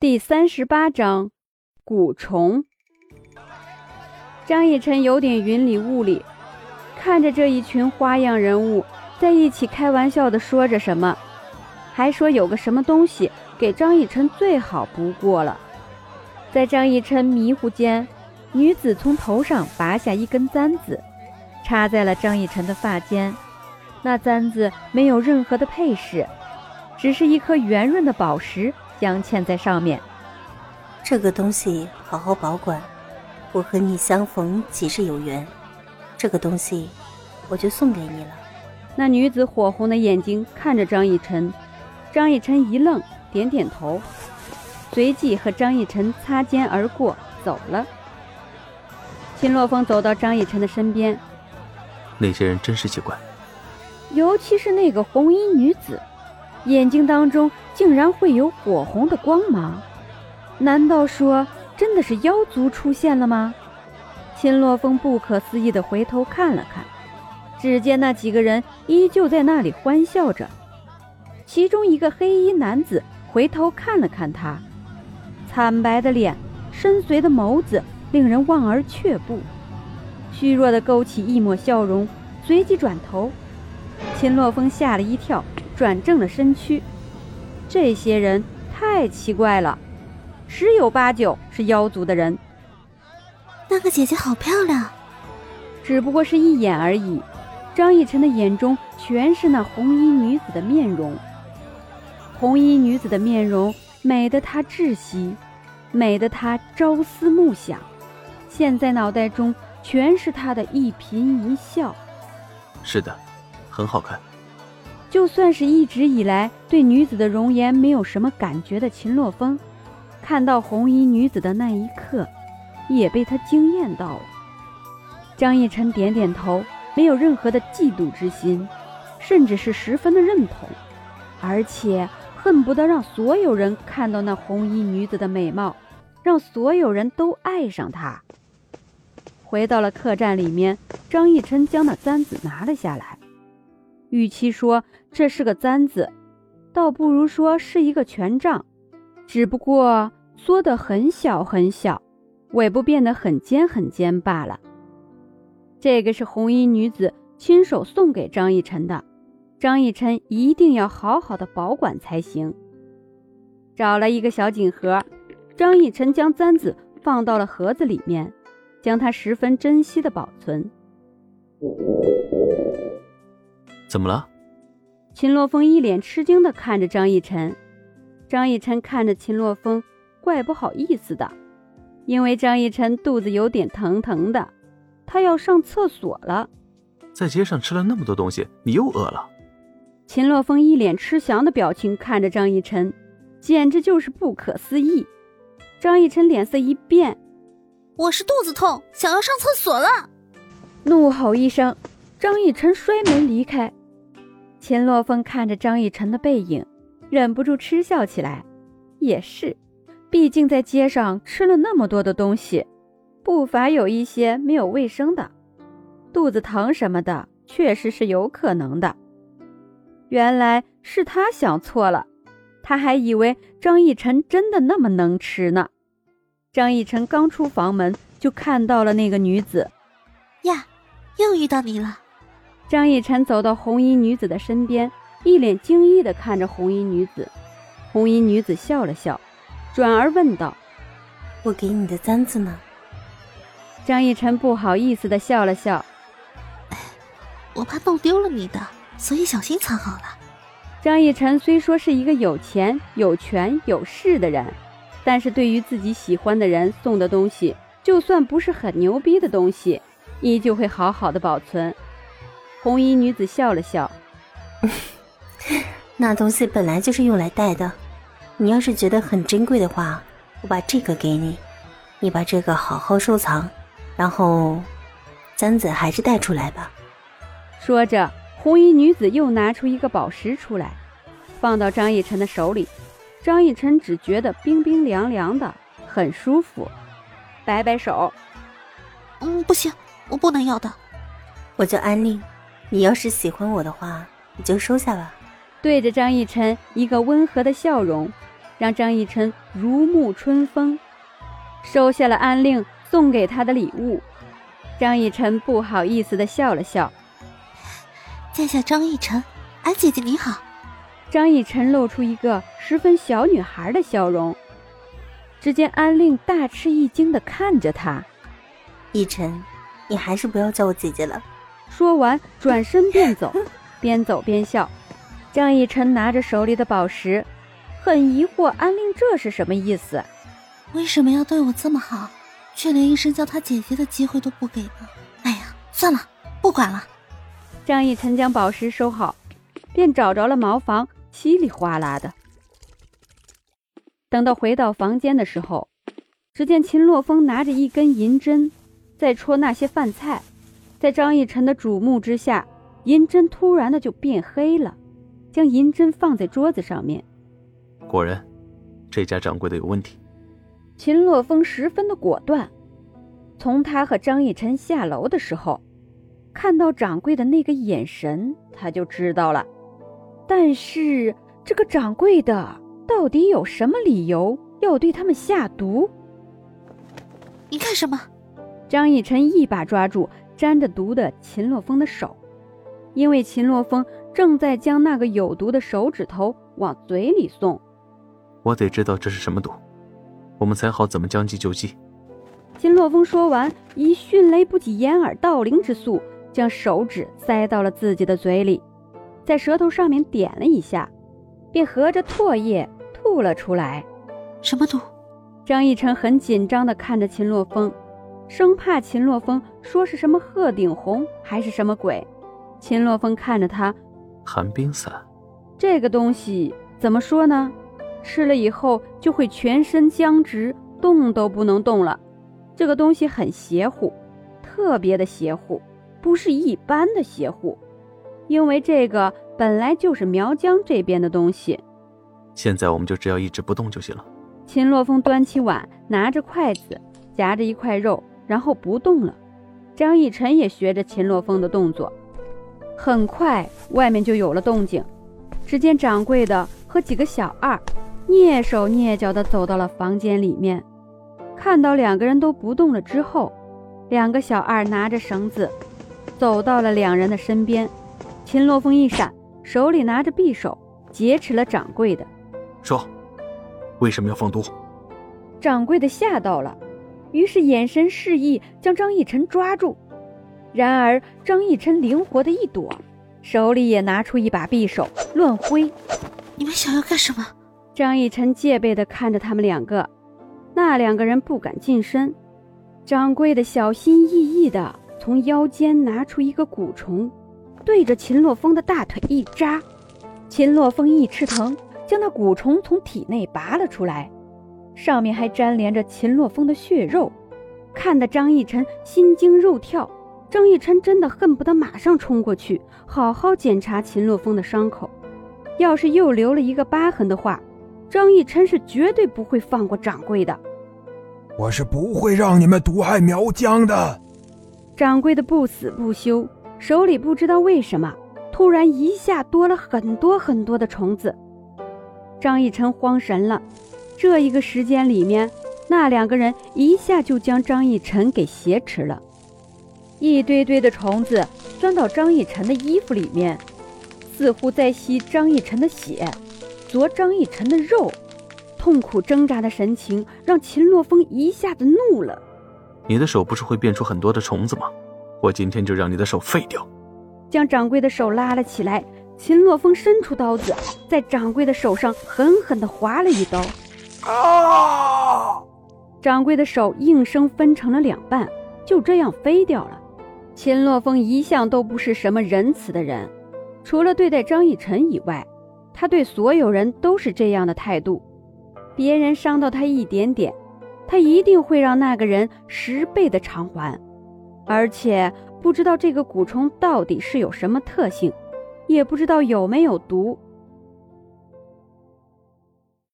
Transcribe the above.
第三十八章，蛊虫。张逸晨有点云里雾里，看着这一群花样人物在一起开玩笑的说着什么，还说有个什么东西给张逸晨最好不过了。在张逸晨迷糊间，女子从头上拔下一根簪子，插在了张逸晨的发间。那簪子没有任何的配饰，只是一颗圆润的宝石。镶嵌在上面，这个东西好好保管。我和你相逢即是有缘，这个东西我就送给你了。那女子火红的眼睛看着张逸晨，张逸晨一愣，点点头，随即和张逸晨擦肩而过走了。秦洛风走到张逸晨的身边，那些人真是奇怪，尤其是那个红衣女子。眼睛当中竟然会有火红的光芒，难道说真的是妖族出现了吗？秦洛风不可思议地回头看了看，只见那几个人依旧在那里欢笑着。其中一个黑衣男子回头看了看他，惨白的脸，深邃的眸子，令人望而却步。虚弱地勾起一抹笑容，随即转头。秦洛风吓了一跳。转正了身躯，这些人太奇怪了，十有八九是妖族的人。那个姐姐好漂亮，只不过是一眼而已。张逸晨的眼中全是那红衣女子的面容，红衣女子的面容美得他窒息，美得他朝思暮想。现在脑袋中全是她的一颦一笑。是的，很好看。就算是一直以来对女子的容颜没有什么感觉的秦洛风，看到红衣女子的那一刻，也被她惊艳到了。张逸晨点点头，没有任何的嫉妒之心，甚至是十分的认同，而且恨不得让所有人看到那红衣女子的美貌，让所有人都爱上她。回到了客栈里面，张逸晨将那簪子拿了下来。与其说这是个簪子，倒不如说是一个权杖，只不过缩得很小很小，尾部变得很尖很尖罢了。这个是红衣女子亲手送给张逸晨的，张逸晨一定要好好的保管才行。找了一个小锦盒，张逸晨将簪子放到了盒子里面，将它十分珍惜的保存。怎么了？秦洛风一脸吃惊的看着张逸晨，张逸晨看着秦洛风，怪不好意思的，因为张逸晨肚子有点疼疼的，他要上厕所了。在街上吃了那么多东西，你又饿了？秦洛风一脸吃翔的表情看着张逸晨，简直就是不可思议。张逸晨脸色一变：“我是肚子痛，想要上厕所了！”怒吼一声，张逸晨摔门离开。秦洛风看着张逸晨的背影，忍不住嗤笑起来。也是，毕竟在街上吃了那么多的东西，不乏有一些没有卫生的，肚子疼什么的，确实是有可能的。原来是他想错了，他还以为张逸晨真的那么能吃呢。张逸晨刚出房门，就看到了那个女子。呀，又遇到你了。张逸晨走到红衣女子的身边，一脸惊异地看着红衣女子。红衣女子笑了笑，转而问道：“我给你的簪子呢？”张逸晨不好意思地笑了笑：“我怕弄丢了你的，所以小心藏好了。”张逸晨虽说是一个有钱、有权、有势的人，但是对于自己喜欢的人送的东西，就算不是很牛逼的东西，依旧会好好的保存。红衣女子笑了笑，那东西本来就是用来戴的，你要是觉得很珍贵的话，我把这个给你，你把这个好好收藏，然后簪子还是带出来吧。说着，红衣女子又拿出一个宝石出来，放到张逸晨的手里。张逸晨只觉得冰冰凉凉的，很舒服，摆摆手：“嗯，不行，我不能要的。”我叫安令。你要是喜欢我的话，你就收下吧。对着张逸晨一个温和的笑容，让张逸晨如沐春风，收下了安令送给他的礼物。张逸晨不好意思的笑了笑：“在下张逸晨，安姐姐你好。”张逸晨露出一个十分小女孩的笑容。只见安令大吃一惊的看着他：“逸晨，你还是不要叫我姐姐了。”说完转身便走，边走边笑。张逸晨拿着手里的宝石，很疑惑安令这是什么意思？为什么要对我这么好，却连一声叫他姐姐的机会都不给呢？哎呀，算了，不管了。张逸晨将宝石收好，便找着了茅房，稀里哗啦的。等到回到房间的时候，只见秦洛风拿着一根银针，在戳那些饭菜。在张逸晨的瞩目之下，银针突然的就变黑了，将银针放在桌子上面。果然，这家掌柜的有问题。秦洛风十分的果断，从他和张逸晨下楼的时候，看到掌柜的那个眼神，他就知道了。但是这个掌柜的。到底有什么理由要对他们下毒？你干什么？张逸晨一把抓住沾着毒的秦洛风的手，因为秦洛风正在将那个有毒的手指头往嘴里送。我得知道这是什么毒，我们才好怎么将计就计。秦洛风说完，以迅雷不及掩耳盗铃之速将手指塞到了自己的嘴里，在舌头上面点了一下，便合着唾液。吐了出来，什么毒？张逸晨很紧张地看着秦洛风，生怕秦洛风说是什么鹤顶红还是什么鬼。秦洛风看着他，寒冰散，这个东西怎么说呢？吃了以后就会全身僵直，动都不能动了。这个东西很邪乎，特别的邪乎，不是一般的邪乎，因为这个本来就是苗疆这边的东西。现在我们就只要一直不动就行了。秦洛风端起碗，拿着筷子夹着一块肉，然后不动了。张逸晨也学着秦洛风的动作，很快外面就有了动静。只见掌柜的和几个小二蹑手蹑脚地走到了房间里面，看到两个人都不动了之后，两个小二拿着绳子走到了两人的身边。秦洛风一闪，手里拿着匕首劫持了掌柜的。说，为什么要放毒？掌柜的吓到了，于是眼神示意将张逸晨抓住。然而张逸晨灵活的一躲，手里也拿出一把匕首乱挥。你们想要干什么？张逸晨戒备的看着他们两个，那两个人不敢近身。掌柜的小心翼翼的从腰间拿出一个蛊虫，对着秦洛风的大腿一扎。秦洛风一吃疼。将那蛊虫从体内拔了出来，上面还粘连着秦洛风的血肉，看得张逸晨心惊肉跳。张逸晨真的恨不得马上冲过去，好好检查秦洛风的伤口。要是又留了一个疤痕的话，张逸晨是绝对不会放过掌柜的。我是不会让你们毒害苗疆的。掌柜的不死不休，手里不知道为什么突然一下多了很多很多的虫子。张逸晨慌神了，这一个时间里面，那两个人一下就将张逸晨给挟持了，一堆堆的虫子钻到张逸晨的衣服里面，似乎在吸张逸晨的血，啄张逸晨的肉，痛苦挣扎的神情让秦洛风一下子怒了。你的手不是会变出很多的虫子吗？我今天就让你的手废掉。将掌柜的手拉了起来。秦洛风伸出刀子，在掌柜的手上狠狠地划了一刀，啊！掌柜的手应声分成了两半，就这样飞掉了。秦洛风一向都不是什么仁慈的人，除了对待张逸晨以外，他对所有人都是这样的态度。别人伤到他一点点，他一定会让那个人十倍的偿还。而且不知道这个蛊虫到底是有什么特性。也不知道有没有毒，